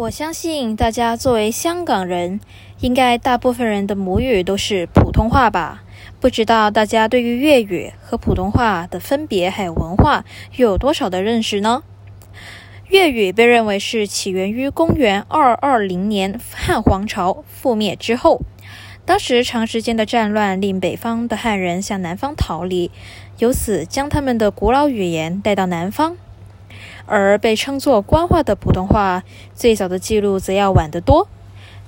我相信大家作为香港人，应该大部分人的母语都是普通话吧？不知道大家对于粤语和普通话的分别还有文化又有多少的认识呢？粤语被认为是起源于公元二二零年汉皇朝覆灭之后，当时长时间的战乱令北方的汉人向南方逃离，由此将他们的古老语言带到南方。而被称作官话的普通话，最早的记录则要晚得多。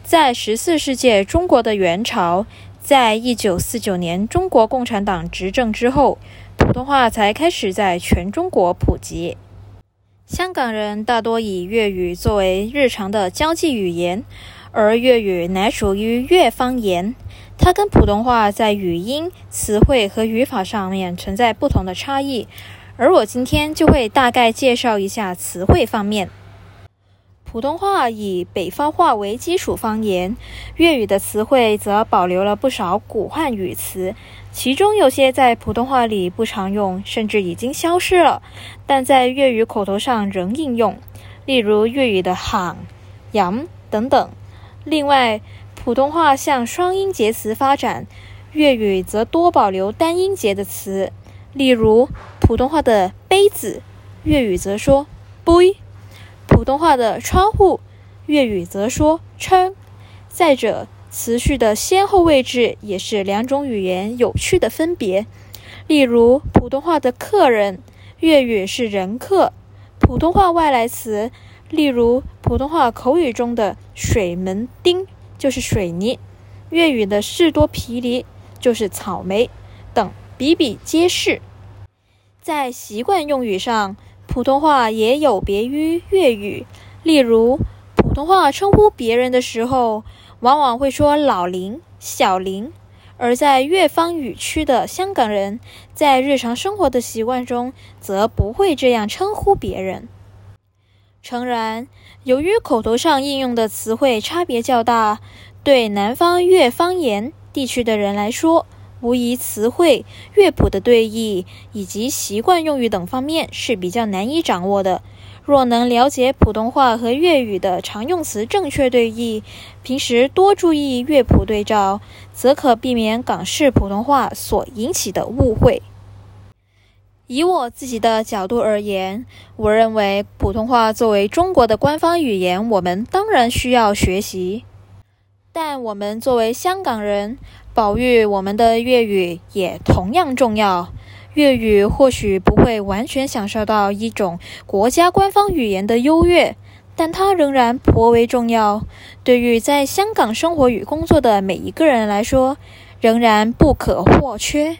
在十四世纪中国的元朝，在一九四九年中国共产党执政之后，普通话才开始在全中国普及。香港人大多以粤语作为日常的交际语言，而粤语乃属于粤方言，它跟普通话在语音、词汇和语法上面存在不同的差异。而我今天就会大概介绍一下词汇方面。普通话以北方话为基础方言，粤语的词汇则保留了不少古汉语词，其中有些在普通话里不常用，甚至已经消失了，但在粤语口头上仍应用，例如粤语的行、饮等等。另外，普通话向双音节词发展，粤语则多保留单音节的词，例如普通话的杯子，粤语则说杯。普通话的窗户，粤语则说窗。再者，词序的先后位置也是两种语言有趣的分别。例如，普通话的客人，粤语是人客；普通话外来词，例如普通话口语中的水门汀就是水泥，粤语的士多啤梨就是草莓等，比比皆是。在习惯用语上，普通话也有别于粤语，例如普通话称呼别人的时候，往往会说老林、小林；而在粤方语区的香港人，在日常生活的习惯中，则不会这样称呼别人。诚然，由于口头上应用的词汇差别较大，对南方粤方言地区的人来说，无疑，词汇、乐谱的对译以及习惯用语等方面是比较难以掌握的。若能了解普通话和粤语的常用词正确对译，平时多注意乐谱对照，则可避免港式普通话所引起的误会。以我自己的角度而言，我认为普通话作为中国的官方语言，我们当然需要学习。但我们作为香港人，保育我们的粤语也同样重要。粤语或许不会完全享受到一种国家官方语言的优越，但它仍然颇为重要。对于在香港生活与工作的每一个人来说，仍然不可或缺。